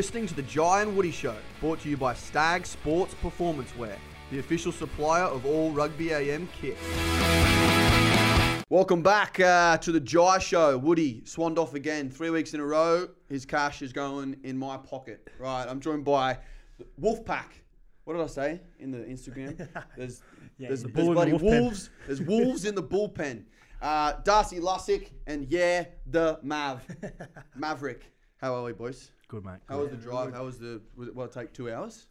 listening to the Jai and Woody Show, brought to you by Stag Sports Performance Wear, the official supplier of all Rugby AM kit. Welcome back uh, to the Jai Show. Woody swanned off again, three weeks in a row. His cash is going in my pocket. Right, I'm joined by Wolfpack. What did I say in the Instagram? There's Yeah, there's, the there's in the bloody wolf pen. wolves. There's wolves in the bullpen. Uh, Darcy Lussick and yeah, the Mav, Maverick. How are we, boys? Good mate. How was the drive? How was the? Was it, what it take two hours?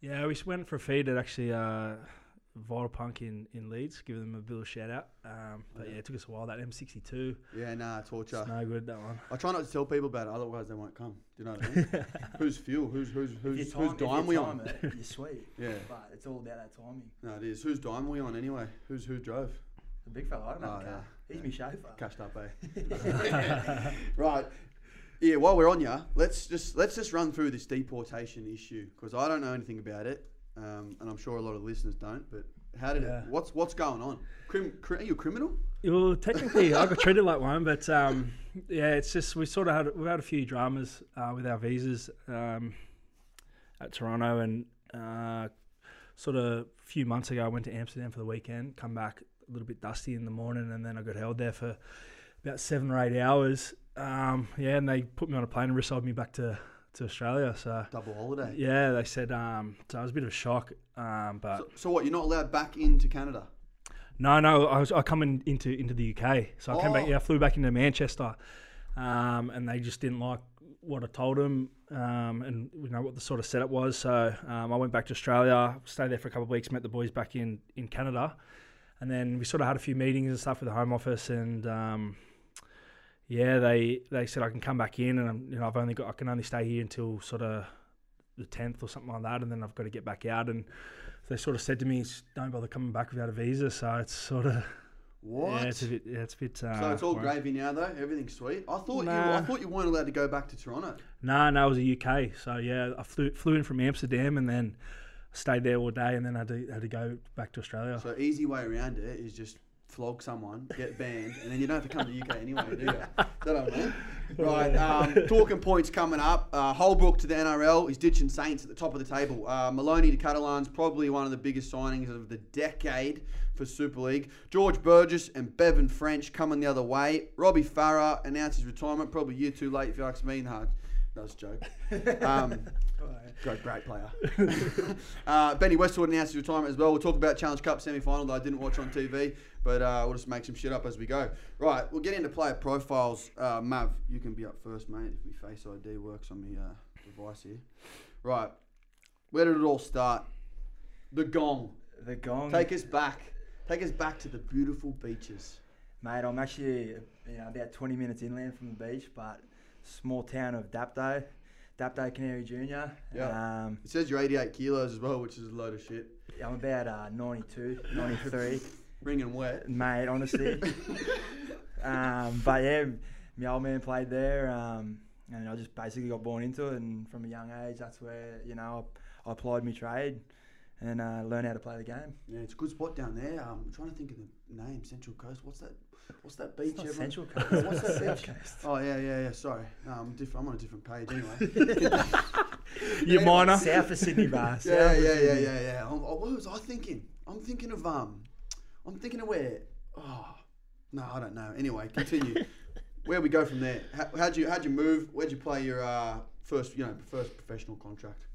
Yeah, we went for a feed at actually uh, Vital Punk in, in Leeds. Give them a bit of a shout out. Um, but yeah, it took us a while. That M62, Yeah, nah, torture. it's no good that one. I try not to tell people about it, otherwise they won't come. Do you know what I mean? who's fuel? Who's who's If who's whose time, if you dime we time on? It, you're sweet. Yeah, But it's all about that timing. no, it is. Whose dime we on anyway? Who's who drove? The big fella, I don't know. Oh, the car. yeah. He's my chauffeur. Cashed up, eh? right. Yeah. While we're on ya, let's just let's just run through this deportation issue because I don't know anything about it, um, and I'm sure a lot of listeners don't. But how did Yeah. it? What's what's going on? Crim, cri- are you a criminal? Well, technically, I got treated like one, but um, yeah, it's just we sort of had we've had a few dramas uh, with our visas um, at Toronto, and uh, sort of a few months ago, I went to Amsterdam for the weekend. Come back a little bit dusty in the morning, and then I got held there for about seven or eight hours. Um, yeah, and they put me on a plane and resold me back to, to Australia. So Double holiday. yeah, they said um, so. It was a bit of a shock, um, but. So, so what? You're not allowed back into Canada? No, no, I was I come in, into into the UK, so I came back. Oh. Yeah, I flew back into Manchester, um, and they just didn't like what I told them, um, and you know what the sort of setup was. So um, I went back to Australia, stayed there for a couple of weeks, met the boys back in in Canada, and then we sort of had a few meetings and stuff with the Home Office, and um, yeah, they they said I can come back in, and I'm, you know I've only got I can only stay here until sort of the tenth or something like that, and then I've got to get back out and they sort of said to me, "Don't bother coming back without a visa." So it's sort of What? yeah, it's a bit, yeah, it's a bit. Uh, so it's all worrying. gravy now, though. Everything's sweet. I thought you. I thought you weren't allowed to go back to Toronto. No, no, it was a UK. So yeah, I flew flew in from Amsterdam and then stayed there all day, and then I had to had to go back to Australia. So easy way around it is just flog someone, get banned, and then you don't have to come to the UK anyway, do you? That I mean? Right. Um, talking points coming up. Uh, Holbrook to the NRL. He's ditching Saints at the top of the table. Uh, Maloney to Catalans, probably one of the biggest signings of the decade for Super League. George Burgess and Bevan French coming the other way. Robbie Farah announced his retirement, probably a year too late if you ask me. No, that's a joke. Um, Great, great player. uh, Benny Westwood announced his retirement as well. We'll talk about Challenge Cup semi final that I didn't watch on TV, but uh, we'll just make some shit up as we go. Right, we'll get into player profiles. Uh, Mav, you can be up first, mate, if my Face ID works on my uh, device here. Right, where did it all start? The gong. The gong. Take us back. Take us back to the beautiful beaches. Mate, I'm actually you know, about 20 minutes inland from the beach, but small town of Dapto, Dapto Canary Junior. Yeah. Um, It says you're 88 kilos as well, which is a load of shit. I'm about uh, 92, 93. Ringing wet. Mate, honestly. um, but yeah, my old man played there, um, and I just basically got born into it. And from a young age, that's where you know I, I applied my trade and uh, learned how to play the game. Yeah, it's a good spot down there. Um, I'm trying to think of the name. Central Coast. What's that? What's that beach? It's Central Coast. What's that beach? Coast. Oh yeah, yeah, yeah. Sorry, um, different. I'm on a different page anyway. you minor. South of Sydney, bar. yeah, yeah, yeah, yeah, yeah. I'm, oh, what was I thinking? I'm thinking of um, I'm thinking of where. Oh, no, I don't know. Anyway, continue. where we go from there? How, how'd you how'd you move? Where'd you play your uh, first you know first professional contract?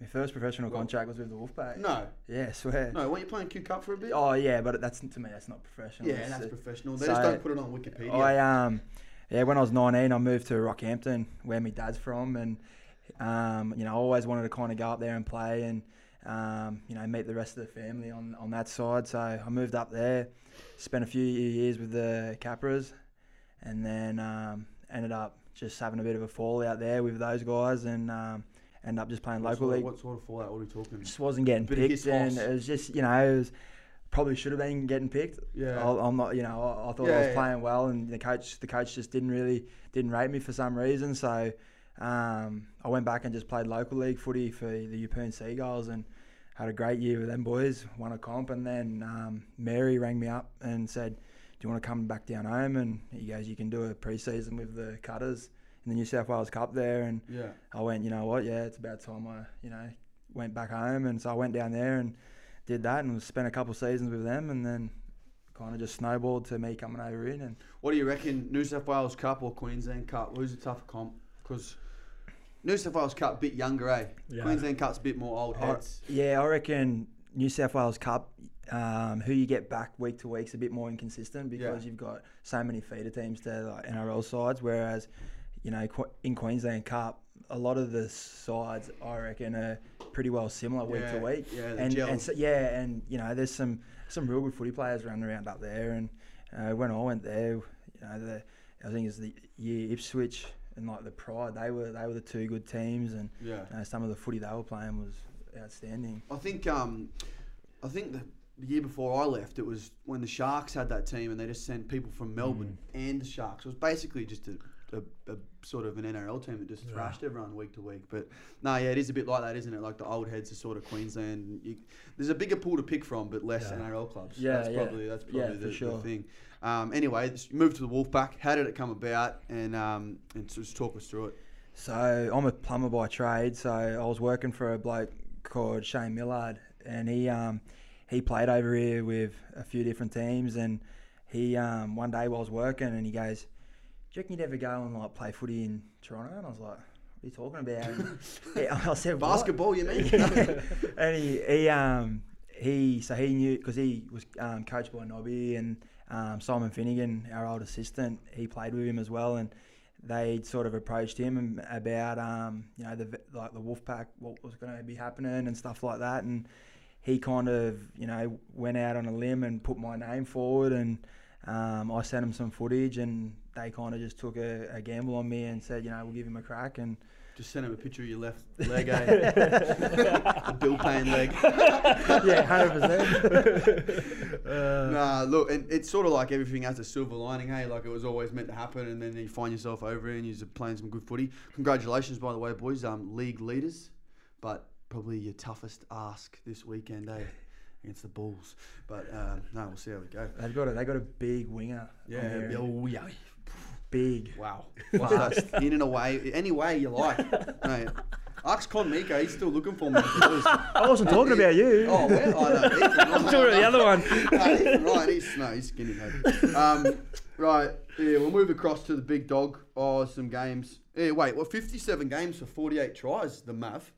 My first professional Well- contract was with the Wolfpack. No, Yeah, I swear. no. Weren't you playing Q Cup for a bit? Oh yeah, but that's to me that's not professional. yeah, that's professional. They so- just don't put it on Wikipedia. I um yeah, when I was 19, I moved to Rockhampton, where my dad's from, and um, you know, I always wanted to kind of go up there and play and um, you know meet the rest of the family on, on that side. So I moved up there, spent a few years with the Capras, and then um, ended up just having a bit of a fall out there with those guys, and ended up just playing what local sort of, league. What sort of fallout? Are we talking? Just wasn't getting Bit picked, and it was just you know it was probably should have been getting picked. Yeah. I, I'm not, you know, I, I thought Yeah, I was yeah. playing well, and the coach, the coach just didn't really didn't rate me for some reason. So um, I went back and just played local league footy for the Yeppoon Seagulls, and had a great year with them boys. Won a comp, and then um, Mary rang me up and said, "Do you want to come back down home?" And he goes, "You can do a pre-season with the Cutters the New South Wales Cup there, and Yeah. I went, you know what, yeah, it's about time I, you know, went back home, and so I went down there and did that, and spent a couple seasons with them, and then kind of just snowballed to me coming over in, and What do you reckon, New South Wales Cup or Queensland Cup? Who's a tougher comp? Because New South Wales Cup a bit younger, eh? Yeah. Queensland Cup's a bit more old I- heads. yeah, I reckon New South Wales Cup, um, who you get back week to week is a bit more inconsistent because Yeah. you've got so many feeder teams to like NRL sides, whereas you know in Queensland Cup, a lot of the sides I reckon are pretty well similar week Yeah, to week. yeah, and, and so, yeah, and you know there's some some real good footy players running around up there, and uh, when I went there, you know the I think it's the year Ipswich and like the Pride, they were they were the two good teams, and Yeah. you know, some of the footy they were playing was outstanding. I think um, I think the, the year before I left, it was when the Sharks had that team and they just sent people from Melbourne and the Sharks. It was basically just a, a, a sort of an NRL team that just Yeah. thrashed everyone week to week. But no, yeah, it is a bit like that, isn't it? Like the old heads are sort of Queensland. You, there's a bigger pool to pick from, but less Yeah. NRL clubs. Yeah, that's yeah. probably that's probably the, sure. the thing. Um, anyway, moved to the Wolfpack. How did it come about? And um, and just talk us through it. So I'm a plumber by trade. So I was working for a bloke called Shane Millard, and he um, he played over here with a few different teams. And he um, one day while I was working, and he goes, "Do you reckon you'd ever go and like play footy in Toronto?" And I was like, "What are you talking about?" And he- I said, "What?" Basketball, you mean? and he, he um he so he knew because he was um, coached by Nobby and um, Simon Finnigan, our old assistant. He played with him as well, and they'd sort of approached him about um you know the like the Wolfpack, what was going to be happening and stuff like that, and he kind of you know went out on a limb and put my name forward and. Um, I sent him some footage and they kind of just took a, a gamble on me and said, you know, we'll give him a crack. And Just send him a picture of your left leg, eh? the bill paying leg. yeah, hundred percent. Nah, look, and it's sort of like everything has a silver lining, hey? Like it was always meant to happen, and then you find yourself over it and you're playing some good footy. Congratulations, by the way, boys, um, league leaders, but probably your toughest ask this weekend, eh? Against the Bulls. But um, no, we'll see how we go. They've got a they got a big winger. Yeah, oh, yeah. Big. Wow. Fast, in and away, any way you like. Mate, ask Con Miko, he's still looking for me. I wasn't talking about you. Oh, well, I know. Ethan, I'm talking about the other one. no, Ethan Ryan, he's, no, he's skinny, mate. Um, right, yeah, we'll move across to the big dog. Oh, some games. Yeah, wait, what, 57 games for 48 tries, the Mav.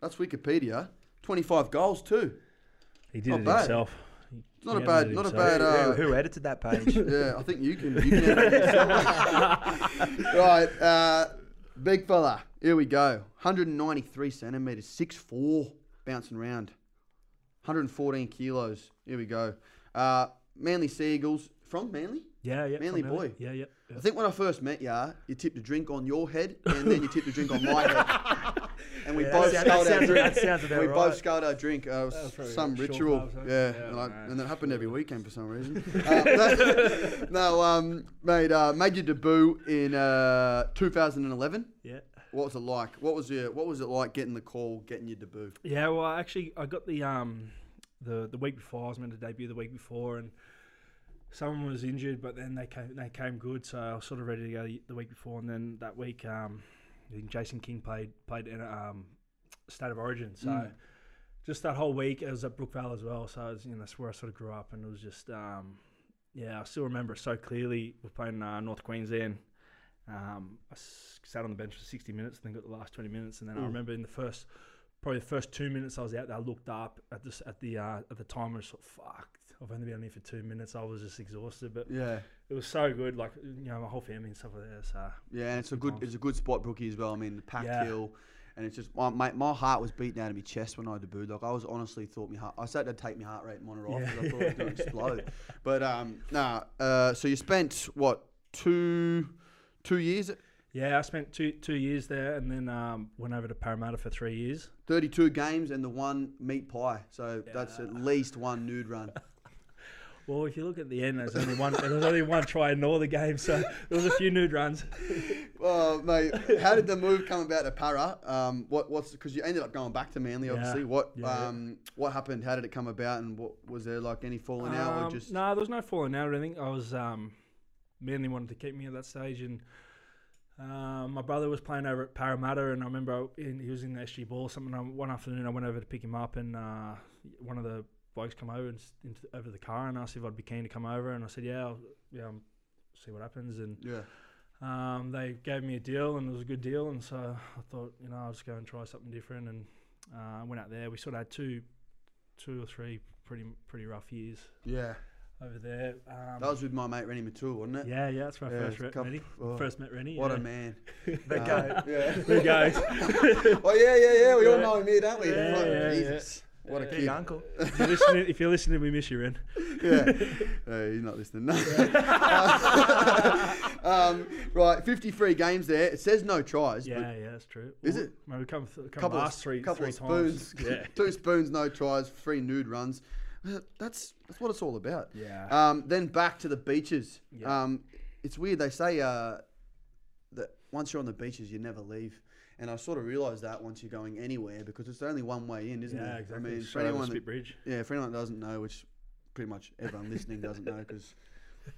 That's Wikipedia. 25 goals, too. He did Not it bad. himself. Not a bad, not a bad. Uh, who, who edited that page? yeah, I think you can. You can right, uh, big fella. Here we go. 193 centimeters, 6'4", bouncing around. 114 kilos. Here we go. Uh, Manly Seagulls from Manly. Yeah, yeah. Manly boy. Yeah, yeah. I think when I first met ya, you tipped a drink on your head, and then you tipped a drink on my head, and we Yeah, both sculled our drink. we right. both sculled our drink. Uh, it was That was probably some ritual, yeah, Yeah, and, and that happened every weekend for some reason. uh, no, um, mate, uh, made your debut in uh, 2011. Yeah. What was it like? What was your What was it like getting the call, getting your debut? Yeah, well, actually, I got the um, the the week before. I was meant to debut the week before, and someone was injured, but then they came they came good, so I was sort of ready to go the- the week before. And then that week, um, I think Jason King played played in um, State of Origin, so. Mm. Just that whole week, it was at Brookvale as well. So was, you know, that's where I sort of grew up, and it was just, um, yeah, I still remember it so clearly. We're playing uh, North Queensland. Um, I s- sat on the bench for 60 minutes, and then got the last 20 minutes, and then I Mm. remember in the first probably the first two minutes I was out there, I looked up at this at the uh, at the time. I was like, "Fuck, I've only been on here for two minutes." I was just exhausted, but Yeah, it was so good. Like you know, my whole family and stuff like that. So yeah, and it's a Good times. it's a good spot, Brookie, as well. I mean, the packed Yeah. hill. And it's just my, my, my heart was beating out of my chest when I debuted. Like I was honestly thought my heart. I started to take my heart rate monitor off Yeah. because I thought it was going to explode. But um, nah. Uh, so you spent what two two years, yeah, I spent two two years there, and then um, went over to Parramatta for three years. thirty two games, and the one meat pie. So that's at least one nude run. Well, if you look at the end, there's only one. There was only one try in all the game, so there was a few nude runs. Well, mate, how did the move come about to Para? Um, what what's because you ended up going back to Manly, obviously. Yeah, What yeah, um what happened? How did it come about? And what was there like any falling out or Um, just no, there was no falling out or anything. I was um, mainly wanted to keep me at that stage, and Um, my brother was playing over at Parramatta, and I remember in, he was in the SG ball. or Something and one afternoon, I went over to pick him up, and uh, one of the blokes come over and into, over the car and asked if I'd be keen to come over, and I said, "Yeah, I'll, yeah, um, see what happens." And Yeah. um, they gave me a deal, and it was a good deal, and so I thought, you know, I'll just go and try something different, and uh, I went out there. We sort of had two, two or three pretty pretty rough years Yeah. over there. Um, That was with my mate Reni Maitua, wasn't it? yeah, yeah, that's where I first met Reni. oh, First met Reni. What yeah. a man. The Uh, goat. Yeah. There goes. oh yeah, yeah, yeah. We all know him here, don't we? Yeah, Fuck, yeah, Jesus. What a Big kid. uncle. if, you're listening, if you're listening, we miss you, Ren. yeah. Uh, he's not listening. No. um, right, 53 games there. It says no tries. Yeah, but yeah, that's true. Is it? Maybe we come, th- come couple last of, three, couple three of times. spoons. Yeah. Two spoons, no tries, three nude runs. Uh, That's that's what it's all about. Yeah. Um, then back to the beaches. Yeah. Um, it's weird. They say uh, that once you're on the beaches, you never leave. And I sort of realised that once you're going anywhere because it's only one way in, isn't yeah, it? exactly. I mean, for Straight over anyone that, Bridge. yeah, for anyone that doesn't know, which pretty much everyone listening doesn't know because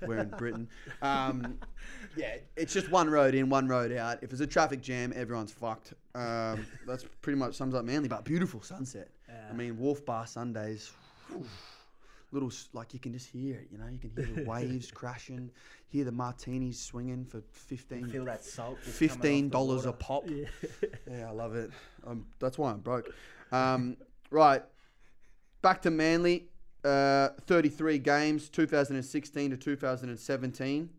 we're in Britain. Um, yeah, it's just one road in, one road out. If there's a traffic jam, everyone's fucked. Um, that's pretty much sums up Manly. But beautiful sunset. Yeah. I mean, Wharf Bar Sundays. whew, Little like you can just hear it, you know. You can hear the waves crashing, hear the martinis swinging for fifteen Feel that salt. just coming off fifteen dollars a pop. Yeah. Yeah, I love it. Um, that's why I'm broke. Um, right, back to Manly. Uh, 33 games, 2016 to 2017.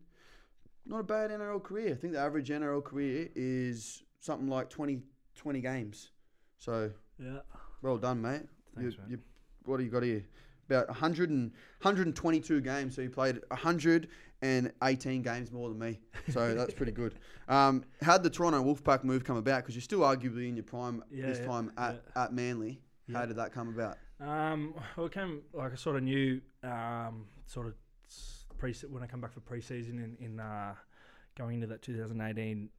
Not a bad NRL career. I think the average NRL career is something like 20, 20 games. So yeah. well done, mate. Thanks, you, mate. you, what do you got here? About 100 and, 122 games. So you played 118 games more than me. So that's pretty good. Um, how'd the Toronto Wolfpack move come about? Because you're still arguably in your prime Yeah, this yeah, time at, at Manly. How Yeah. did that come about? Um, well, it came like I sort of knew, um, sort of pre when I come back for preseason in in uh, going into that 2018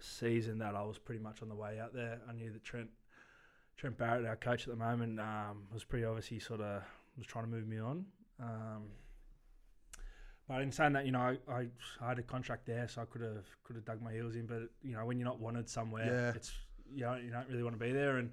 season that I was pretty much on the way out there. I knew that Trent Trent Barrett, our coach at the moment, um, was pretty obviously sort of was trying to move me on. Um, but in saying that, you know, I, I, I had a contract there, so I could have could have dug my heels in. But you know, when you're not wanted somewhere, Yeah. it's you know you don't really want to be there. And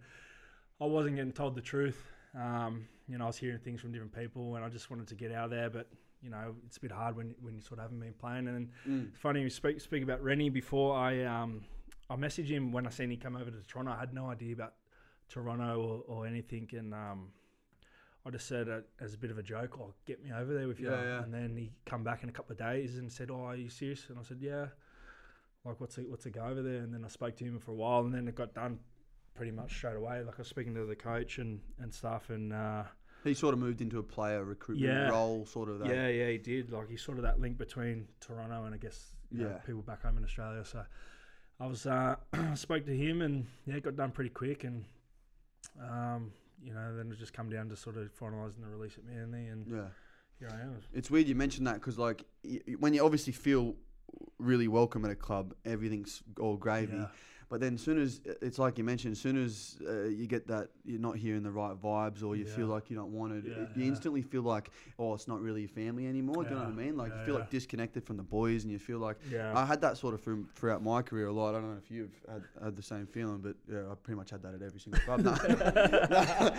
I wasn't getting told the truth. Um, you know, I was hearing things from different people, and I just wanted to get out of there. But you know, it's a bit hard when when you sort of haven't been playing. And Mm. it's funny you speak speak about Reni before. I um I messaged him when I seen he come over to Toronto. I had no idea about Toronto or, or anything, and um. I just said uh, as a bit of a joke, "Oh, get me over there with you." Yeah, yeah. And then he come back in a couple of days and said, "Oh, are you serious?" And I said, "Yeah." Like, what's it, what's it go over there? And then I spoke to him for a while, and then it got done pretty much straight away. Like I was speaking to the coach and, and stuff, and uh, He sort of moved into a player recruitment Yeah. role, sort of. That. yeah, yeah, he did. Like he's sort of that link between Toronto and I guess you know, people back home in Australia. So I was uh, spoke to him, and yeah, it got done pretty quick, and um, you know, then it just come down to sort of finalising the release at Manly, and Yeah. here I am. It's weird you mentioned that because, like, y- when you obviously feel really welcome at a club, everything's all gravy. Yeah. But then, as soon as it's like you mentioned, as soon as uh, you get that you're not hearing the right vibes, or you feel like you don't Yeah, it- you yeah. instantly feel like, oh, it's not really your family anymore. Do you know what I mean? Like you feel yeah. like disconnected from the boys, and you feel like Yeah. I had that sort of from, throughout my career a lot. I don't know if you've had, had the same feeling, but yeah, I pretty much had that at every single club. no,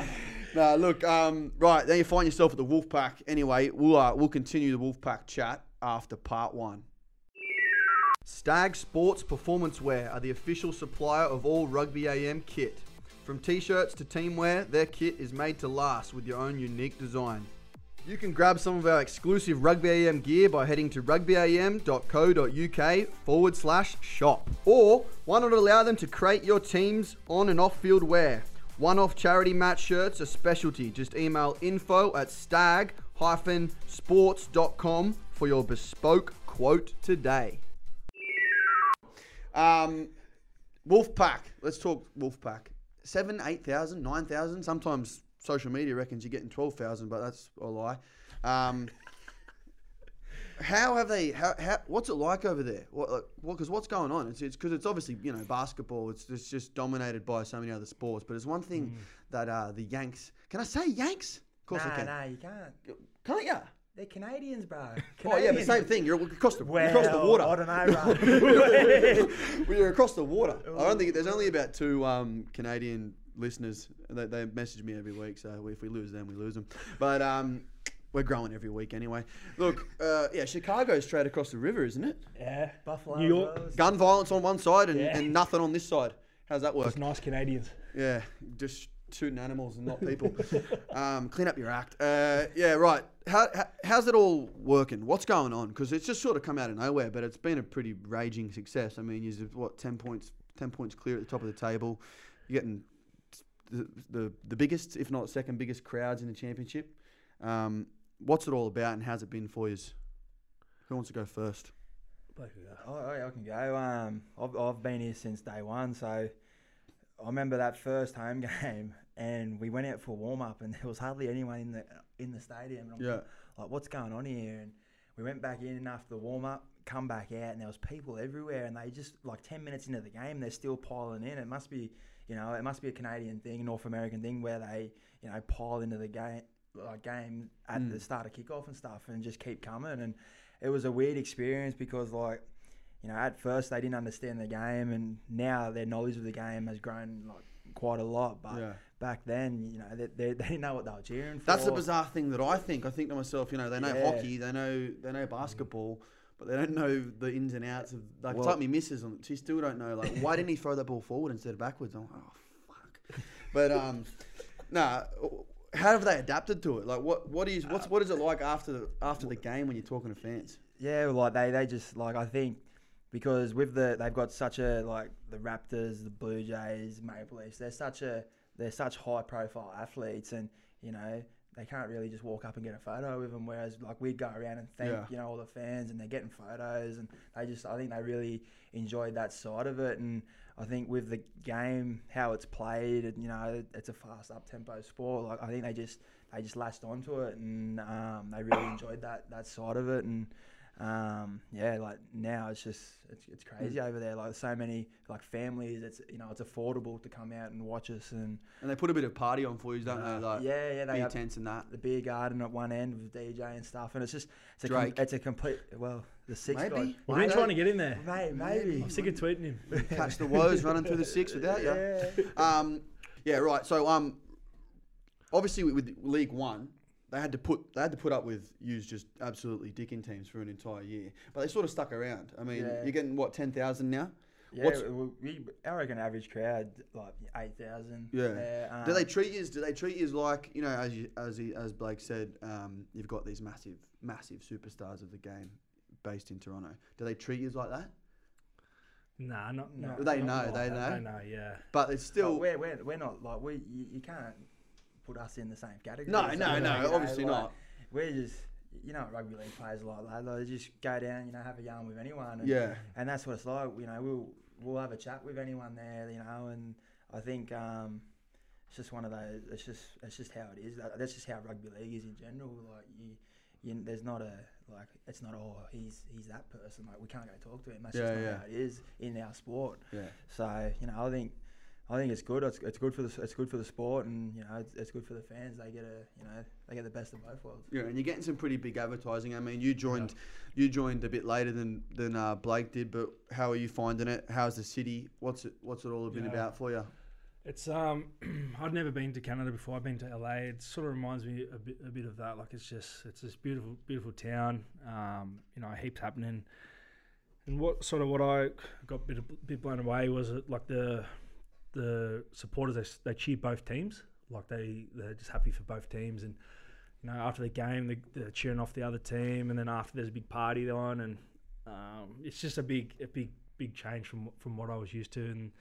no, look, um, right then you find yourself at the Wolfpack. Anyway, we'll uh, we'll continue the Wolfpack chat after part one. Stag Sports Performance Wear are the official supplier of all Rugby AM kit. From t-shirts to teamwear, their kit is made to last with your own unique design. You can grab some of our exclusive Rugby AM gear by heading to rugbyam.co.uk forward slash shop. Or why not allow them to create your team's on and off field wear? One off charity match shirts are specialty. Just email info at stag-sports.com for your bespoke quote today. Um, Wolfpack. Let's talk Wolfpack. Seven, eight thousand, nine thousand. Sometimes social media reckons you're getting twelve thousand, but that's a lie. Um, how have they? How, how? What's it like over there? What? Like, what? Because what's going on? It's it's because it's obviously you know basketball. It's it's just dominated by so many other sports. But it's one thing that uh, the Yanks. Can I say Yanks? Of course nah, I can. nah, you can't. Can't ya? They're Canadians, bro. Oh yeah, but Canadians. same thing. You're across the Well, across the water. I don't know, bro. well, you're across the water. I don't think there's only about two um, Canadian listeners. They, they message me every week, so if we lose them, we lose them. But um, we're growing every week anyway. Look, uh, yeah, Chicago's straight across the river, isn't it? Yeah. Buffalo. New York. Rose. Gun violence on one side and, Yeah. and nothing on this side. How's that work? Just nice Canadians. Yeah, just shooting animals and not people. um, clean up your act. Uh, yeah, right. How, how, how's it all working? What's going on? Because it's just sort of come out of nowhere, but it's been a pretty raging success. I mean, you're what ten points, ten points clear at the top of the table. You're getting the, the, the biggest, if not second biggest, crowds in the championship. Um, what's it all about, and how's it been for you? Who wants to go first? Blake will go. Oh, oh, yeah, I can go. Um, I've, I've been here since day one, so I remember that first home game, and we went out for a warm up, and there was hardly anyone in the in the stadium. And I'm Yeah. like, what's going on here? And we went back in after the warm up, come back out, and there was people everywhere, and they just like ten minutes into the game, they're still piling in. It must be, you know, it must be a Canadian thing, a North American thing, where they, you know, pile into the game like game at Mm. the start of kickoff and stuff, and just keep coming. And it was a weird experience because like you know, at first they didn't understand the game, and now their knowledge of the game has grown like quite a lot. But Yeah. Back then, you know, they, they, they didn't know what they were cheering for. That's the bizarre thing that I think. I think to myself, you know, they know Yeah. hockey, they know they know basketball, but they don't know the ins and outs of like it's like me misses on she still don't know like why didn't he throw that ball forward instead of backwards? I'm like, oh fuck. But um nah how have they adapted to it? Like what what is what's what is it like after the after the game when you're talking to fans? Yeah, well, like they, they just like I think because with the they've got such a like the Raptors, the Blue Jays, Maple Leafs, they're such a they're such high profile athletes, and you know they can't really just walk up and get a photo with them. Whereas like we'd go around and thank Yeah. you know all the fans, and they're getting photos, and they just I think they really enjoyed that side of it, and I think with the game how it's played, and you know it's a fast up tempo sport. Like I think they just they just latched onto it, and um, they really enjoyed that that side of it, and um, yeah, like now it's just it's, it's crazy over there. Like so many like families, it's you know it's affordable to come out and watch us, and And they put a bit of party on for you, don't uh, they? Like yeah, yeah, they beer have tents and that. the beer garden at one end with DJ and stuff, and it's just it's a com- it's a complete well the six Maybe. guy, We've been trying to get in there. Mate, maybe. I'm sick of tweeting him. Catch the woes running through the six without you. Yeah. Um, yeah, right. So, um, obviously with, with League One, they had to put they had to put up with use just absolutely dicking teams for an entire year, but they sort of stuck around. I mean, Yeah. you're getting what ten thousand now. Yeah, What's- we, we, I reckon average crowd like eight thousand. Yeah. do they treat you? Do they treat you like you know, as you, as he, as Blake said, um, you've got these massive massive superstars of the game based in Toronto. Do they treat you like that? Nah, not. No. not They not know, like they that. know. They know, yeah. But it's Still, still we're, we're, we're not like we. You, you can't put us in the same category. no, no, no. know, Obviously like, not. We're just, you know, rugby league players are like that. They just go down, you know, have a yarn with anyone. And, Yeah, and that's what it's like. You know, we'll we'll have a chat with anyone there. You know, and I think um, it's just one of those. It's just it's just how it is. That, that's just how rugby league is in general. Like you, you there's not a like it's not oh he's he's that person. Like we can't go talk to him. That's Yeah, just not yeah. how it is in our sport. yeah. So you know, I think I think it's good. It's, it's good for the it's good for the sport, and you know, it's, it's good for the fans. They get a you know they get the best of both worlds. Yeah, and you're getting some pretty big advertising. I mean, you joined, you joined a bit later than than uh, Blake did, but how are you finding it? How's the city? What's it What's it all been Yeah. about for you? It's um, I'd never been to Canada before. I've been to LA. It sort of reminds me a bit, a bit of that. Like it's just, it's this beautiful, beautiful town. Um, you know, heaps happening. And what sort of what I got a bit, a bit blown away was it like the, the supporters they, they cheer both teams. Like they they're just happy for both teams. And you know, after the game they, they're cheering off the other team. And then after there's a big party on, and um, it's just a big, a big, big change from from what I was used to. And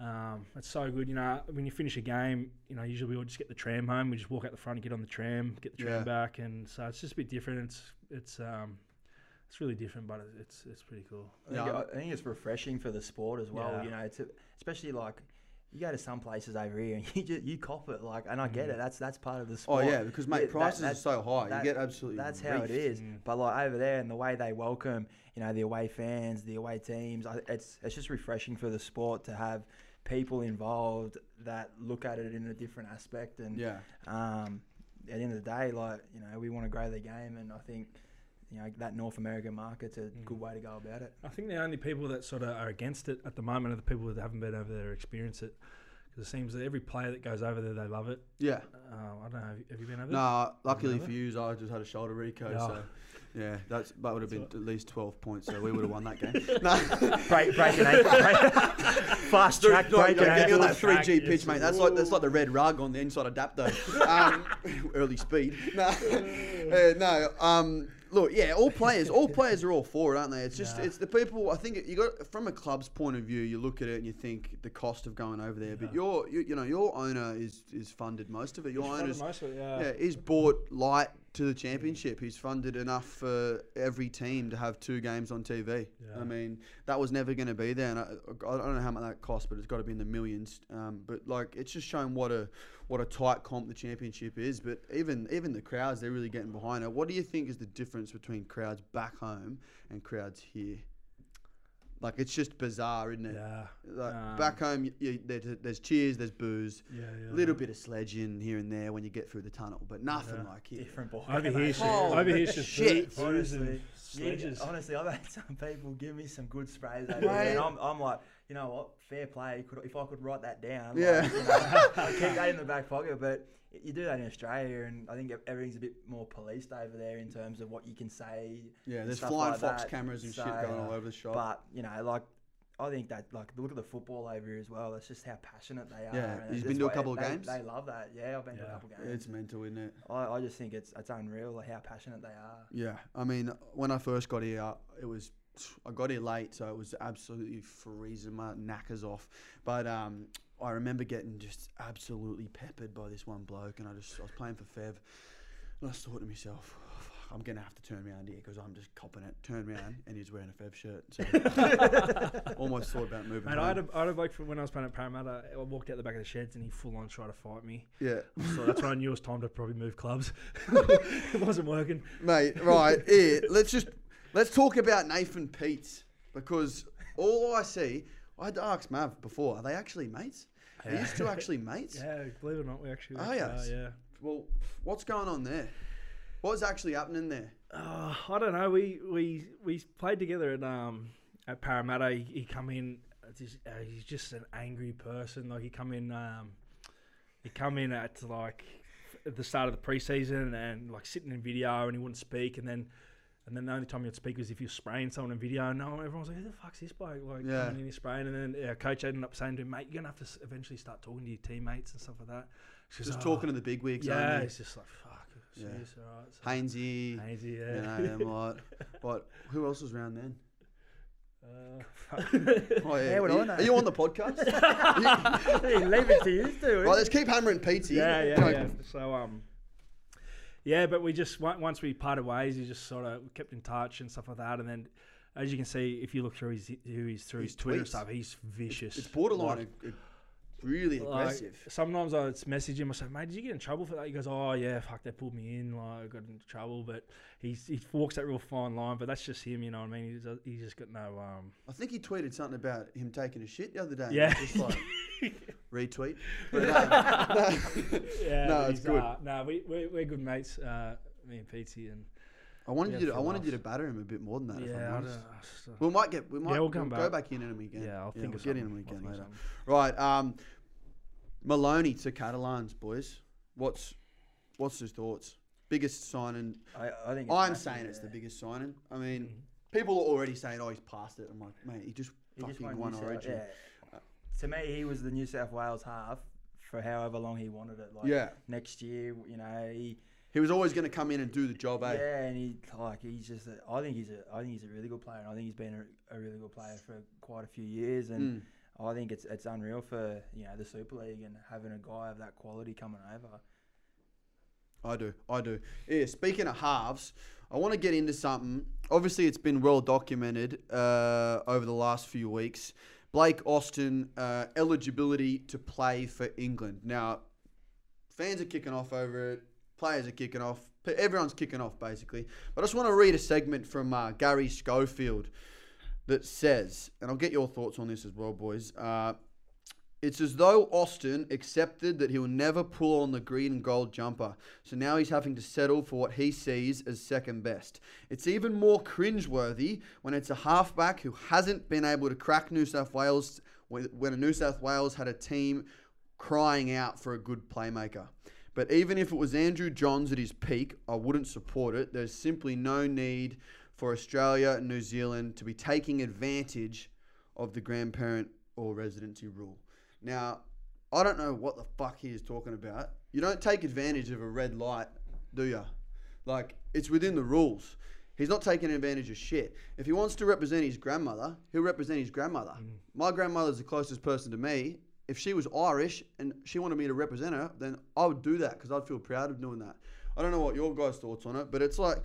um, it's so good, you know. When you finish a game, you know, usually we all just get the tram home. We just walk out the front, and get on the tram, get the tram Yeah. back, and so it's just a bit different. It's it's um, it's really different, but it's it's pretty cool. I think, Yeah. I think it's refreshing for the sport as well. Yeah. You know, to, especially like you go to some places over here and you just, you cop it like, and I get Mm. it. That's that's part of the sport. Oh yeah, because mate, Yeah, that- prices are so high. that- you get absolutely. That's how it reefed. is. But like over there and the way they welcome, you know, the away fans, the away teams, I, it's it's just refreshing for the sport to have people involved that look at it in a different aspect and Yeah, um, at the end of the day, like you know, we want to grow the game, and I think you know that North American market's a Mm. good way to go about it. I think the only people that sort of are against it at the moment are the people that haven't been over there to experience it. Because it seems that every player that goes over there, they love it. Yeah. Uh, I don't know. Have you, have you been over No, luckily for you, I just had a shoulder reco, Yeah. so yeah, that's that would have been That's at least twelve points, so we would have won that game. no, Break, breaking ankle, fast track, no, breaking no, get me on ankle. that three G track, pitch, mate. That's like that's like the red rug on the inside adapter. Um, early speed. No, uh, no. Um, look, yeah, all players, all players are all for it, aren't they? It's just Yeah. it's the people. I think you got from a club's point of view, you look at it and you think the cost of going over there. But your, you, you know, your owner is is funded most of it. Your owner owner's funded most of it, yeah. yeah, he's bought light to the championship. He's funded enough for every team to have two games on TV. Yeah. I mean, that was never going to be there, and I, I don't know how much that cost, but it's got to be in the millions. Um, but like, it's just showing what a what a tight comp the championship is. But even even the crowds, they're really getting behind it. What do you think is the difference between crowds back home and crowds here? Like, it's just bizarre, isn't it? Yeah. Like Um, back home, you, you, there's, there's cheers, there's booze, Yeah, yeah. a little bit of sledging here and there when you get through the tunnel, but nothing Yeah. like here. Different ball. Over here, it's just, over here, it's just shit. booze and Honestly, Yeah, honestly, I've had some people give me some good sprays over Mate. there, and I'm, I'm like, you know what, fair play. Could if I could write that down, Yeah. like, you know, keep that in the back pocket. But you do that in Australia, and I think everything's a bit more policed over there in terms of what you can say. Yeah, there's stuff flying like fox that. cameras and shit going all over the shop. But you know, like. I think that like look at the football over here as well. That's just how passionate they are. Yeah. and You've it's been to a what- couple of they- games? They love that. Yeah, I've been to a couple of games. it's mental, isn't it? I, I just think it's it's unreal like how passionate they are. Yeah. I mean, when I first got here, it was I got here late, so it was absolutely freezing my knackers off. But um, I remember getting just absolutely peppered by this one bloke, and I just I was playing for Fev, and I thought to myself. "Oh, I'm gonna have to turn around here because I'm just copping it. Turn around, and he's wearing a Fev shirt. So almost thought about moving. And I had, home. a, I had a bloke from when I was playing at Parramatta. I walked out the back of the sheds and he full on tried to fight me. yeah. So that's when I knew it was time to probably move clubs. it wasn't working. mate. Right here, let's just let's talk about Nathan Peets because all I see, I had to ask Mav before. Are they actually mates? Are you two actually mates? Yeah, believe it or not, we actually Are actually yas? are, yeah. Well, what's going on there? What's actually happening there? Uh, I don't know. We we we played together at um at Parramatta. He, he come in. uh, Just, uh, he's just an angry person. Like he come in. Um, he come in at like at the start of the preseason and like sitting in video and he wouldn't speak and then. And then the only time you'd speak was if you're spraying someone in video. And no, everyone was like, "Who the fuck's this bloke?" Like, Yeah. coming in, he's spraying. And then our coach ended up saying to him, "Mate, you're gonna have to eventually start talking to your teammates and stuff like that." She goes, Just "Oh." talking to the big wigs. Yeah, only. it's just like fuck. Yeah. Serious, all right. So, Hainsey. Hazy, You yeah. know them lot. What? Who else was around then? Uh, Oh yeah. Yeah, what are, I you, know. are you on the podcast? Leave it to you two. right, let's keep hammering Pete here. yeah, yeah, Go. yeah. So um, yeah, but we just once we parted ways, he just sort of kept in touch and stuff like that. And then, as you can see, if you look through his who he's through His his, Twitter tweets. stuff, he's vicious. It's borderline, Like- really like, aggressive. sometimes I message him. I say, "Mate, did you get in trouble for that?" He goes, "Oh yeah, fuck, they pulled me in. Like, I got into trouble." But he's he walks that real fine line. But that's just him, you know what I mean? He's, he's just got no um. I think he tweeted something about him taking a shit the other day. Yeah. Just like retweet. But no, no. Yeah, No, it's good. Uh, no, we we we're good mates. Uh, me and Petey and I wanted Yeah, you to. I wanted you to batter him a bit more than that. yeah, I don't. I just, uh, We might get. We might. we'll come go back. back in him again. yeah, I'll think we'll of get in him again later. something. Right. Um, Maloney to Catalans, boys. What's what's his thoughts? Biggest signing. I, I think I'm saying it's the biggest signing. I mean, Mhm. people are already saying, "Oh, he's past it." I'm like, mate, he just He just fucking won won New South- Origin. yeah. To me, he was the New South Wales half for however long he wanted it. Like Yeah. next year, you know, he He was always going to come in and do the job, eh? yeah, and he like he's just. A, I think he's a. I think he's a really good player, and I think he's been a, a really good player for quite a few years, and Mm. I think it's it's unreal for you know the Super League and having a guy of that quality coming over. I do. I do. Yeah, speaking of halves, I want to get into something. Obviously, it's been well documented uh, over the last few weeks. Blake Austin uh, eligibility to play for England. Now, fans are kicking off over it. Players are kicking off. Everyone's kicking off, basically. But I just want to read a segment from uh, Garry Schofield that says, and I'll get your thoughts on this as well, boys. Uh, It's as though Austin accepted that he will never pull on the green and gold jumper, so now he's having to settle for what he sees as second best. It's even more cringeworthy when it's a halfback who hasn't been able to crack New South Wales when when New South Wales had a team crying out for a good playmaker. But even if it was Andrew Johns at his peak, I wouldn't support it. There's simply no need for Australia and New Zealand to be taking advantage of the grandparent or residency rule. Now, I don't know what the fuck he is talking about. You don't take advantage of a red light, do you? Like, it's within the rules. He's not taking advantage of shit. If he wants to represent his grandmother, he'll represent his grandmother. Mm. My grandmother's the closest person to me. If she was Irish and she wanted me to represent her, then I would do that because I'd feel proud of doing that. I don't know what your guys' thoughts on it, but it's like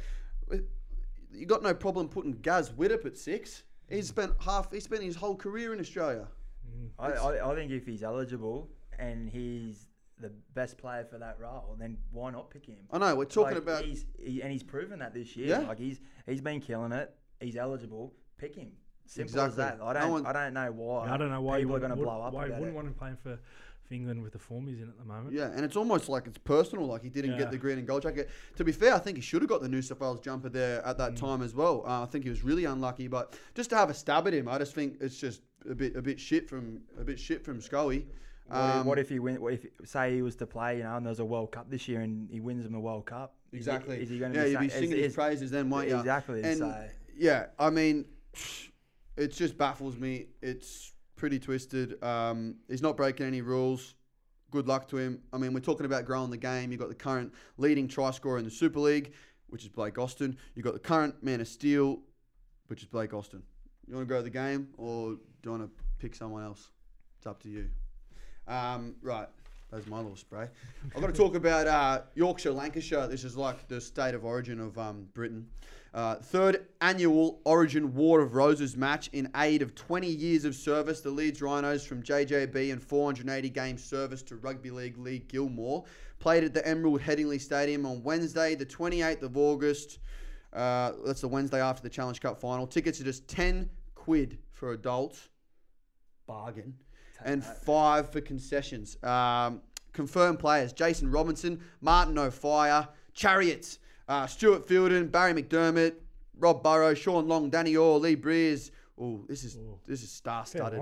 you got no problem putting Gaz Widdop at six. He's spent half. He spent his whole career in Australia. Mm. I, I, I think if he's eligible and he's the best player for that role, then why not pick him? I know we're talking Like, about. he's he, and he's proven that this year. Yeah. Like he's he's been killing it. He's eligible. Pick him. Simple Exactly. as that. I don't one- I don't know why. I don't know why people you are going to blow up Why you about wouldn't it. want him playing for, for England with the form he's in at the moment? Yeah, and it's almost like it's personal. Like he didn't Yeah. get the green and gold jacket. To be fair, I think he should have got the New South Wales jumper there at Mm. that time as well. Uh, I think he was really unlucky, but just to have a stab at him, I just think it's just a bit a bit shit from a bit shit from Scully. What, if, Um, what if he win? What if say he was to play, you know, and there's a World Cup this year, and he wins him a World Cup? Is he- Exactly. Is he going yeah, to you'd be singing is- his is- praises then, won't you? Exactly. And so yeah, I mean, it just baffles me. It's pretty twisted. Um, he's not breaking any rules. Good luck to him. I mean, we're talking about growing the game. You've got the current leading try scorer in the Super League, which is Blake Austin. You've got the current man of steel, which is Blake Austin. You want to grow the game or do you want to pick someone else? It's up to you. Um, right. That's my little spray. I've got to talk about uh, Yorkshire, Lancashire. This is like the state of origin of um, Britain. Uh, third annual Origin War of Roses match in aid of 20 years of service. The Leeds Rhinos from JJB and 480 game service to Rugby League Lee Gilmour played at the Emerald Headingley Stadium on Wednesday, the 28th of August. Uh, that's the Wednesday after the Challenge Cup final. Tickets are just 10 quid for adults. Bargain and five for concessions. Um, confirmed players: Jason Robinson, Martin Offiah, Chariots, uh, Stuart Fielden, Barry McDermott, Rob Burrow, Sean Long, Danny Orr, Lee Briers. Oh, this is this is star-studded.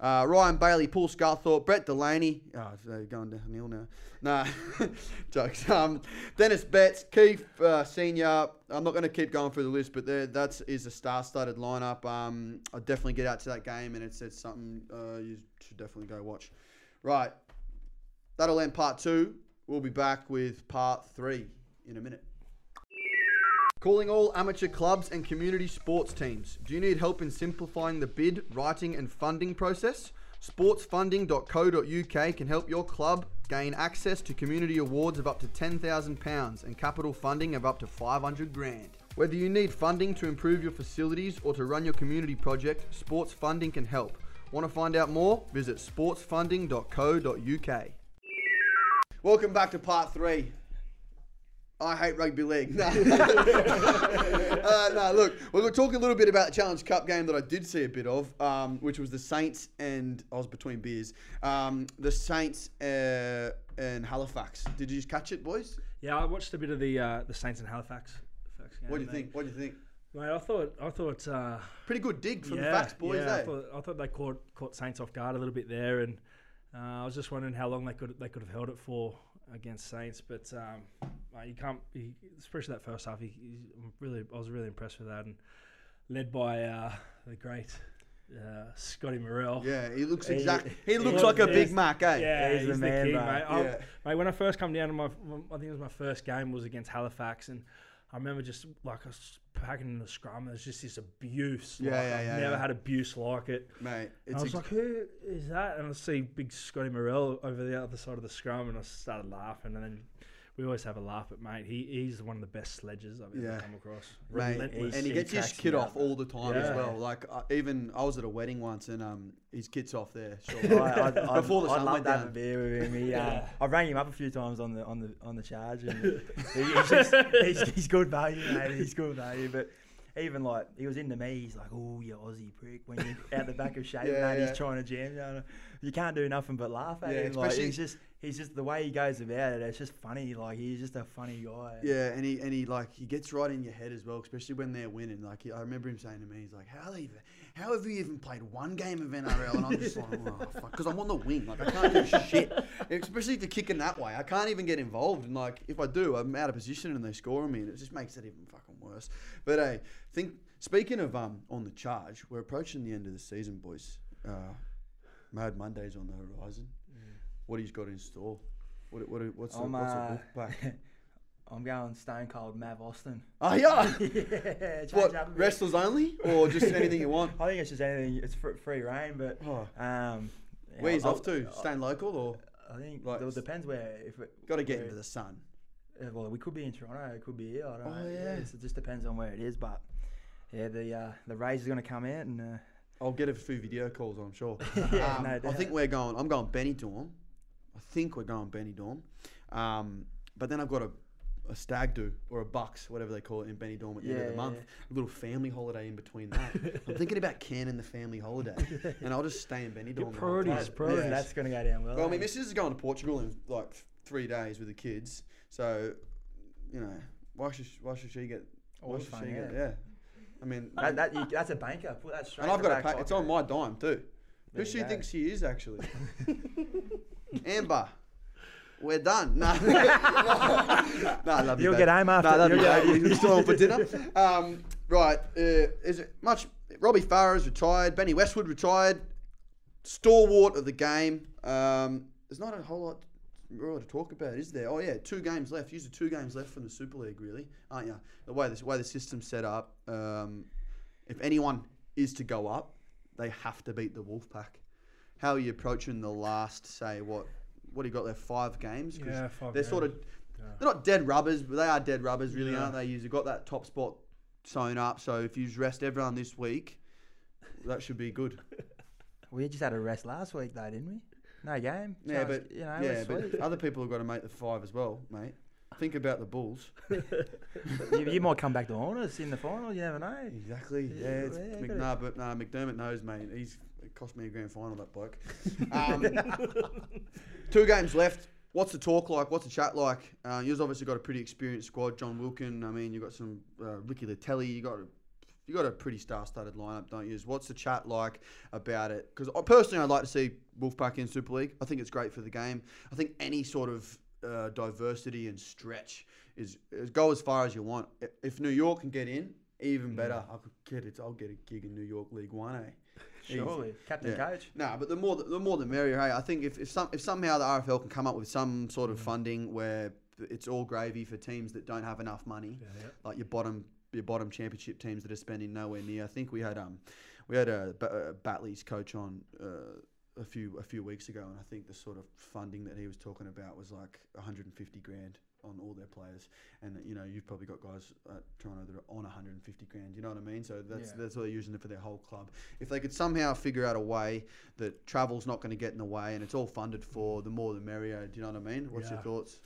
Uh, Ryan Bailey, Paul Sculthorpe, Brett Delaney. Oh, they're going downhill now. Nah, jokes. Um, Dennis Betts, Keith uh, Senior. I'm not going to keep going through the list, but that is a star-studded lineup. Um, I'll definitely get out to that game, and it's, it's something uh, you should definitely go watch. Right, that'll end part two. We'll be back with part three in a minute. Calling all amateur clubs and community sports teams. Do you need help in simplifying the bid, writing, and funding process? Sportsfunding.co.uk can help your club gain access to community awards of up to £10,000 and capital funding of up to 500 grand. Whether you need funding to improve your facilities or to run your community project, Sports Funding can help. Want to find out more? Visit sportsfunding.co.uk. Welcome back to part three. I hate rugby league. No, uh, no look, we're going to talk a little bit about the Challenge Cup game that I did see a bit of, um, which was the Saints and I was between beers. Um, the Saints uh, and Halifax. Did you just catch it, boys? Yeah, I watched a bit of the uh, the Saints and Halifax. Halifax game, What do you mate. think? What do you think? Mate, I thought I thought uh, Pretty good dig from yeah, the Fax boys, yeah, I eh? thought, I thought they caught caught Saints off guard a little bit there, and uh, I was just wondering how long they could they could have held it for against Saints. But um, mate, you can't, he, especially that first half. He, he, I'm really, I was really impressed with that, and led by uh, the great uh, Scotty Murrell. Yeah, he looks He- exact. He he looks was- like a Big was- Mac, eh? Yeah, He's he's, the the, man, king, bro. mate. Yeah. mate, when I first come down to my, I think it was my first game was against Halifax, and I remember just like I was packing in the scrum. There's just this abuse. Yeah, like, yeah, I've yeah, never yeah. had abuse like it. Mate, And I was ex- like, who is that? And I see big Scotty Murrell over the other side of the scrum, and I started laughing. And then we always have a laugh, at mate, he, he's one of the best sledges I've ever Yeah. come across. Mate, Relentless. and he He gets his cracks kit off all the time as well. Like uh, even I was at a wedding once, and um, his kit's off there. Sure. I, I'd, I'd, Before the I'd sun love went down. a beer with him. He, uh, Yeah. I rang him up a few times on the on the on the charge, and he, he's, just, he's, he's good value, mate. He's good value. But even like he was into me. He's like, "Oh, you Aussie prick!" When you're out the back of shaving, Yeah, and yeah. he's trying to jam you. You can't do nothing but laugh at Yeah, him. Like he's just he's just the way he goes about it. It's just funny. Like he's just a funny guy. Yeah, and he and he like he gets right in your head as well, especially when they're winning. Like he, I remember him saying to me, he's like, "How they how have you even played one game of NRL?" And I'm just like, "Oh fuck," because I'm on the wing. Like I can't do shit, especially if they're kicking that way. I can't even get involved, and like if I do, I'm out of position and they score on me, and it just makes it even fucking worse. But hey, think speaking of um on the charge, we're approaching the end of the season, boys. Uh, Mad Monday's on the horizon. What he's got in store? What what what's the, I'm, what's the uh, pack? I'm going stone cold Mav Austin. Oh yeah. yeah, What up a bit. wrestlers only, or just anything you want? I think it's just anything. It's fr- free reign, but Oh, um, yeah, where he's I'll- off to? I'll- Staying local, or I think like- it depends where. If got to get where- into the sun? Uh, well, we could be in Toronto. It could be here. I don't Oh, know. yeah. It's- it just depends on where it is. But yeah, the uh, the Rays is going to come out and uh, I'll get a few video calls. I'm sure. Yeah, Um, no I think we're going. I'm going Benidorm. I think we're going Benidorm. Um, but then I've got a, a stag do or a bucks, whatever they call it in Benidorm at the end of the yeah, month. A little family holiday in between that. I'm thinking about canning the family holiday, and I'll just stay in Benidorm. priorities, priorities. Yeah. that's going to go down well. Well, I eh? mean, Mrs. is going to Portugal in like three days with the kids, so you know why should why should she get? Why should fun, she get? yeah. I mean, that, that you, that's a banker. Put that straight. and I've the got a back pack. It's pocket. on my dime too. There Who you she go. thinks she is actually? Amber. We're done. No, no, I love you. You'll babe. get home after- I love you. babe. You still on for dinner? Um, right. Uh, is it much? Robbie Farah's retired. Benny Westwood retired. Stalwart of the game. Um, there's not a whole lot more to talk about, is there? Oh yeah, two games left. Usually two games left from the Super League, really, aren't you? The way this way the system's set up. Um, if anyone is to go up, they have to beat the Wolfpack. How are you approaching the last, say, what? What do you got there? Five games? 'Cause Yeah, five They're sort of. Yeah. they're not dead rubbers, but they are dead rubbers, really, Yeah. aren't they? You've got that top spot sewn up. So if you rest everyone this week, that should be good. We just had a rest last week, though, didn't we? No game. Yeah, but you know, yeah, but other people have got to make the five as well, mate. Think about the Bulls. you, you might come back to haunt us in the final. You never know. Exactly. Yeah, Yeah, it's yeah, Mc, nah, but nah, McDermott knows, mate. He's it cost me a grand final that bloke. Um, two games left. What's the talk like? What's the chat like? Uh, you've obviously got a pretty experienced squad. Jon Wilkin. I mean, you've got some uh, Ricky Leutele. You got a, you got a pretty star-studded lineup, don't you? What's the chat like about it? Because personally, I'd like to see Wolfpack in Super League. I think it's great for the game. I think any sort of uh, diversity and stretch is, is go as far as you want. If New York can get in, even better. I could get it. I'll get a gig in New York League One, eh? Easy. Surely, captain Yeah. coach. No, but the more the, the more the merrier. Hey, I think if, if some if somehow the RFL can come up with some sort of funding where it's all gravy for teams that don't have enough money, Yeah, yeah. like your bottom your bottom championship teams that are spending nowhere near. I think we had um we had a, a Batley's coach on uh, a few a few weeks ago, and I think the sort of funding that he was talking about was like 150 grand on all their players, and you know you've probably got guys at Toronto that are on 150 grand. You know what I mean? So that's Yeah. that's what they're using it for their whole club. If they could somehow figure out a way that travel's not going to get in the way and it's all funded for, the more the merrier. Do you know what I mean? What's your thoughts?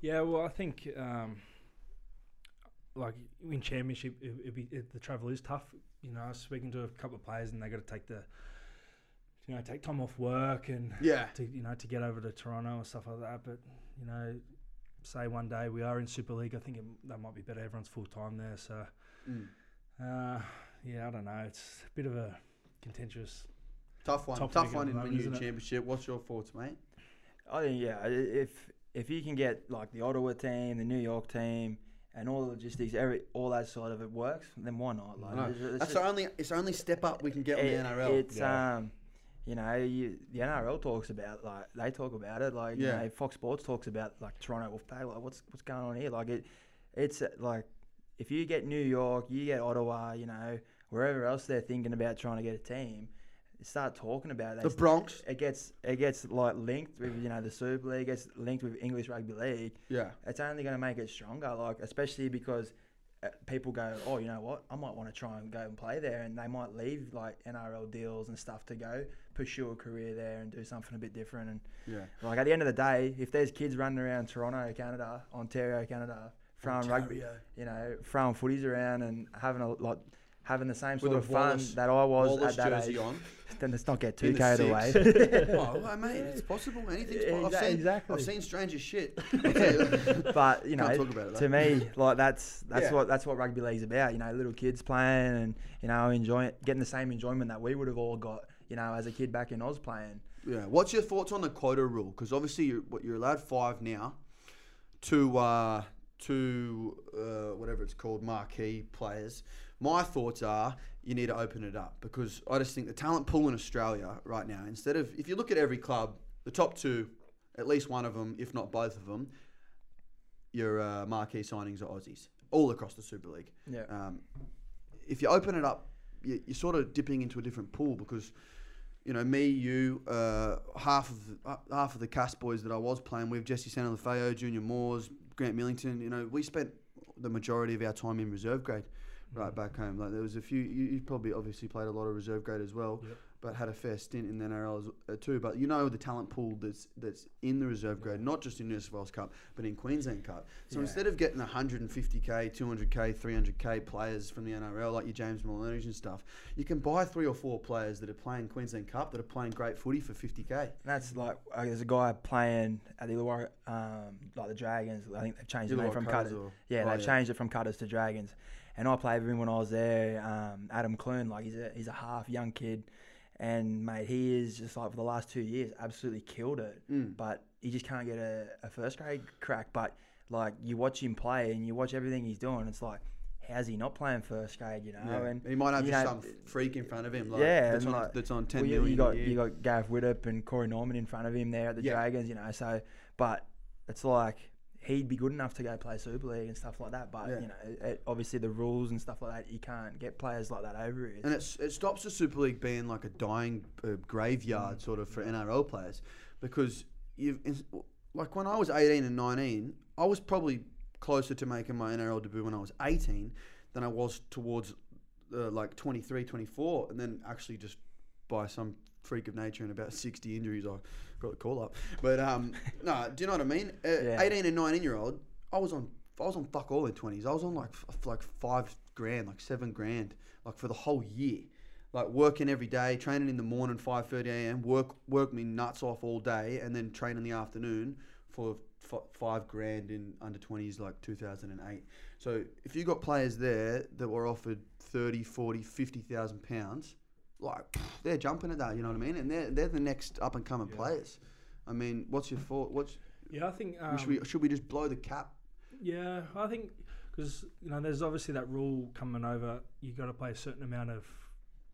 Yeah, well, I think um, like in championship, it, it be, it, the travel is tough. You know, I was speaking to a couple of players, and they got to take the, you know, take time off work and Yeah. to you know to get over to Toronto and stuff like that. But you know, say one day we are in Super League, I think it, that might be better. Everyone's full time there, so Mm. uh, yeah, I don't know. It's a bit of a contentious. Tough one. Top Tough one in moment, when you isn't it? championship. What's your thoughts, mate? I think yeah, if if you can get like the Ottawa team, the New York team, and all the logistics, every all that side of it works, then why not? Like, No. it's- it's That's just- the only. It's the only step up we can get on the NRL. It's Yeah. um, you know, you, the NRL talks about like they talk about it, like Yeah. you know, Fox Sports talks about like Toronto Wolfpack, like what's what's going on here? Like it, it's uh, like if you get New York, you get Ottawa, you know, wherever else they're thinking about trying to get a team, start talking about it. the They Bronx. it gets it gets like linked with you know the Super League, gets linked with English Rugby League. Yeah. It's only going to make it stronger, like especially because Uh, people go, oh, you know what, I might want to try and go and play there, and they might leave like NRL deals and stuff to go pursue a career there and do something a bit different. And Yeah. like at the end of the day, if there's kids running around Toronto, Canada, Ontario, Canada, throwing rugby, you know, throwing footies around and having a like having the same sort a of fun Wallace- that I was Wallace at that age. on. Then let's not get too carried away. oh, well, mate, it's possible. Anything's possible. I've seen, exactly. I've seen stranger shit. I'll tell you. but you know, Can't talk about it, to me, like that's that's Yeah. what that's what rugby league's about. You know, little kids playing and you know enjoying getting the same enjoyment that we would have all got. You know, as a kid back in Oz playing. Yeah. What's your thoughts on the quota rule? Because obviously you're what you're allowed five now to uh, to uh, whatever it's called marquee players. My thoughts are you need to open it up because I just think the talent pool in Australia right now. Instead of if you look at every club, the top two, at least one of them, if not both of them, your uh, marquee signings are Aussies all across the Super League. Yeah. Um, if you open it up, you, you're sort of dipping into a different pool because, you know, me, you, uh, half of the, uh, half of the cast boys that I was playing with, Jesse Sene-Lefao, Junior Moors, Grant Millington, you know, we spent the majority of our time in reserve grade right back home. Like there was a few, you, you probably obviously played a lot of reserve grade as well, Yep. but had a fair stint in the NRL as, uh, too. But you know the talent pool that's that's in the reserve grade, not just in New South Wales Cup, but in Queensland Cup. So Yeah. instead of getting 150k, 200k, 300k players from the NRL like your James Maloney's and stuff, you can buy three or four players that are playing Queensland Cup that are playing great footy for 50k. And that's like uh, there's a guy playing at the Illawarra, um, like the Dragons. I think they've changed the name from Cutters Cutters. or- Yeah, oh, they've yeah. changed it from Cutters to Dragons. And I played with him when I was there. Um, Adam Clune, like he's a he's a half young kid, and mate, he is just like for the last two years absolutely killed it. Mm. But he just can't get a, a first grade crack. But like you watch him play and you watch everything he's doing, it's like how's he not playing first grade? You know, Yeah. and he might have just know, some freak in front of him. Like, yeah, that's on, like- that's on 10 well, you, million you got you got Gareth Widdop and Corey Norman in front of him there at the Yeah. Dragons, you know. So, but it's like he'd be good enough to go play Super League and stuff like that. But Yeah. you know, it, it- obviously the rules and stuff like that, you can't get players like that over here. And it's, it stops the Super League being like a dying uh, graveyard sort of for NRL players because you've like when I was 18 and 19, I was probably closer to making my NRL debut when I was 18 than I was towards uh, like 23, 24, and then actually just by some freak of nature and about 60 injuries, I got the call up. But um, no, do you know what I mean? Uh, Yeah. 18 and 19 year old, I was on I was on fuck all in 20s. I was on like f- like five grand, like seven grand, like for the whole year. Like working every day, training in the morning, 5:30 a.m. Work work me nuts off all day, and then train in the afternoon for f- five grand in under 20s, like 2008. So if you got players there that were offered 30, 40, 50,000 pounds, like they're jumping at that. You know what I mean? And they're they're the next up and coming Yeah. players. I mean, what's your thought? What's Yeah, I think. Um, should we should we just blow the cap? Yeah, I think because you know there's obviously that rule coming over. You got to play a certain amount of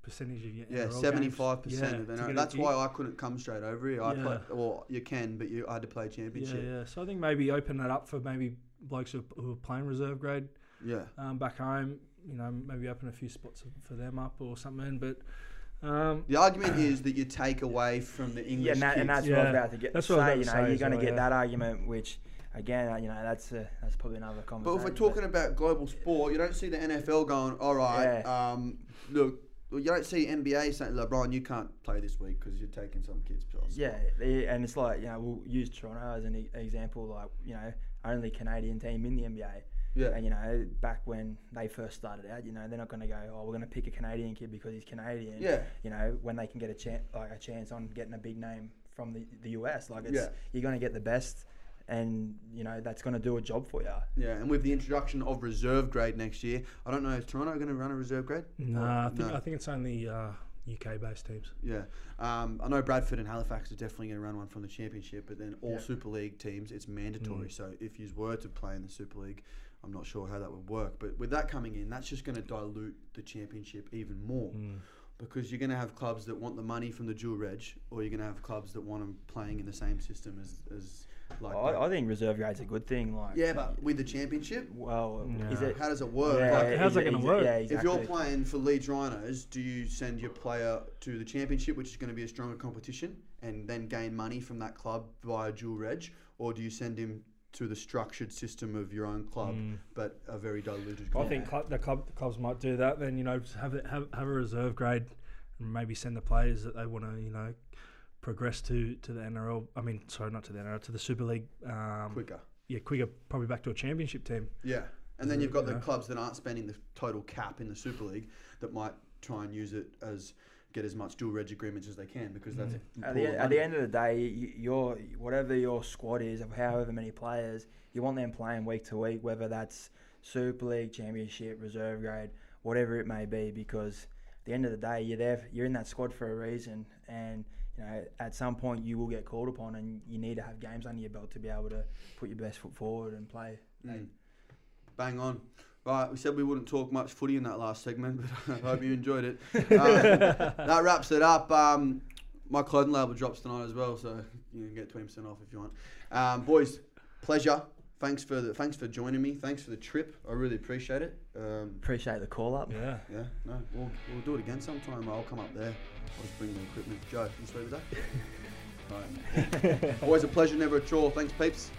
percentage of your Yeah, seventy five percent of NRL. That's why I couldn't come straight over here. I Yeah. played, well, you can, but you I had to play Yeah, championship. yeah. So I think maybe open that up for maybe blokes who, who are playing reserve grade Yeah. um, back home. You know, maybe open a few spots for them up or something. But um, The argument is that you take away from the English yeah, and, that, and kids. that's what I was about to get. That's say, what I was you about know, to you're going to as get well, that argument, which again, you know, that's a, that's probably another conversation. But if we're talking about global sport, you don't see the NFL going, all right, um, look, you don't see NBA saying, LeBron, you can't play this week because you're taking some kids' pills. Yeah, and it's like you know we'll use Toronto as an e- example. Like you know, only Canadian team in the NBA, Yeah. and you know back when they first started out, you know they're not going to go, oh, we're going to pick a Canadian kid because he's Canadian. Yeah. You know when they can get a chance, like a chance on getting a big name from the the US, like it's Yeah. you're going to get the best, and you know that's going to do a job for you. Yeah, and with the introduction of reserve grade next year, I don't know, is Toronto going to run a reserve grade? nah, I think no. I think it's only uh, UK based teams. Yeah, um, I know Bradford and Halifax are definitely going to run one from the championship, but then all Yeah. Super League teams, it's mandatory. Mm. So if you were to play in the Super League, I'm not sure how that would work. But with that coming in, that's just going to dilute the championship even more Mm. because you're going to have clubs that want the money from the dual reg, or you're going to have clubs that want them playing in the same system as as like. the- I, I think reserve grade's a good thing. Like yeah, but with the championship, well, is it? how does it work? yeah, Like, how's that exa- gonna work? Yeah, If you're playing for Leeds Rhinos, do you send your player to the championship, which is going to be a stronger competition, and then gain money from that club via dual reg, or do you send him to the structured system of your own club, Mm. but a very diluted? Club. I think club, the, club, the clubs might do that. Then you know have it, have have a reserve grade, and maybe send the players that they want to you know progress to to the NRL. I mean, sorry, not to the NRL, to the Super League. Um, quicker. yeah quicker probably back to a championship team. Yeah. And then you've got the Yeah. clubs that aren't spending the total cap in the Super League that might try and use it as get as much dual reg agreements as they can because that's Mm. At the, important at the end of the day, your whatever your squad is of however many players, you want them playing week to week, whether that's Super League, Championship, Reserve Grade, whatever it may be, because at the end of the day, you're there, you're in that squad for a reason, and you know at some point you will get called upon, and you need to have games under your belt to be able to put your best foot forward and play. Mm. Bang on. Right, we said we wouldn't talk much footy in that last segment, but I hope you enjoyed it. Um, that wraps it up. Um, my clothing label drops tonight as well, so you can get twenty percent off if you want. Um, boys, pleasure. Thanks for the, thanks for joining me. Thanks for the trip. I really appreciate it. Um, Appreciate the call up. Yeah. yeah, no, we'll, we'll do it again sometime. I'll come up there. I'll just bring the equipment. Joe, you sweet with that? All right. Always a pleasure, never a chore. Thanks, peeps.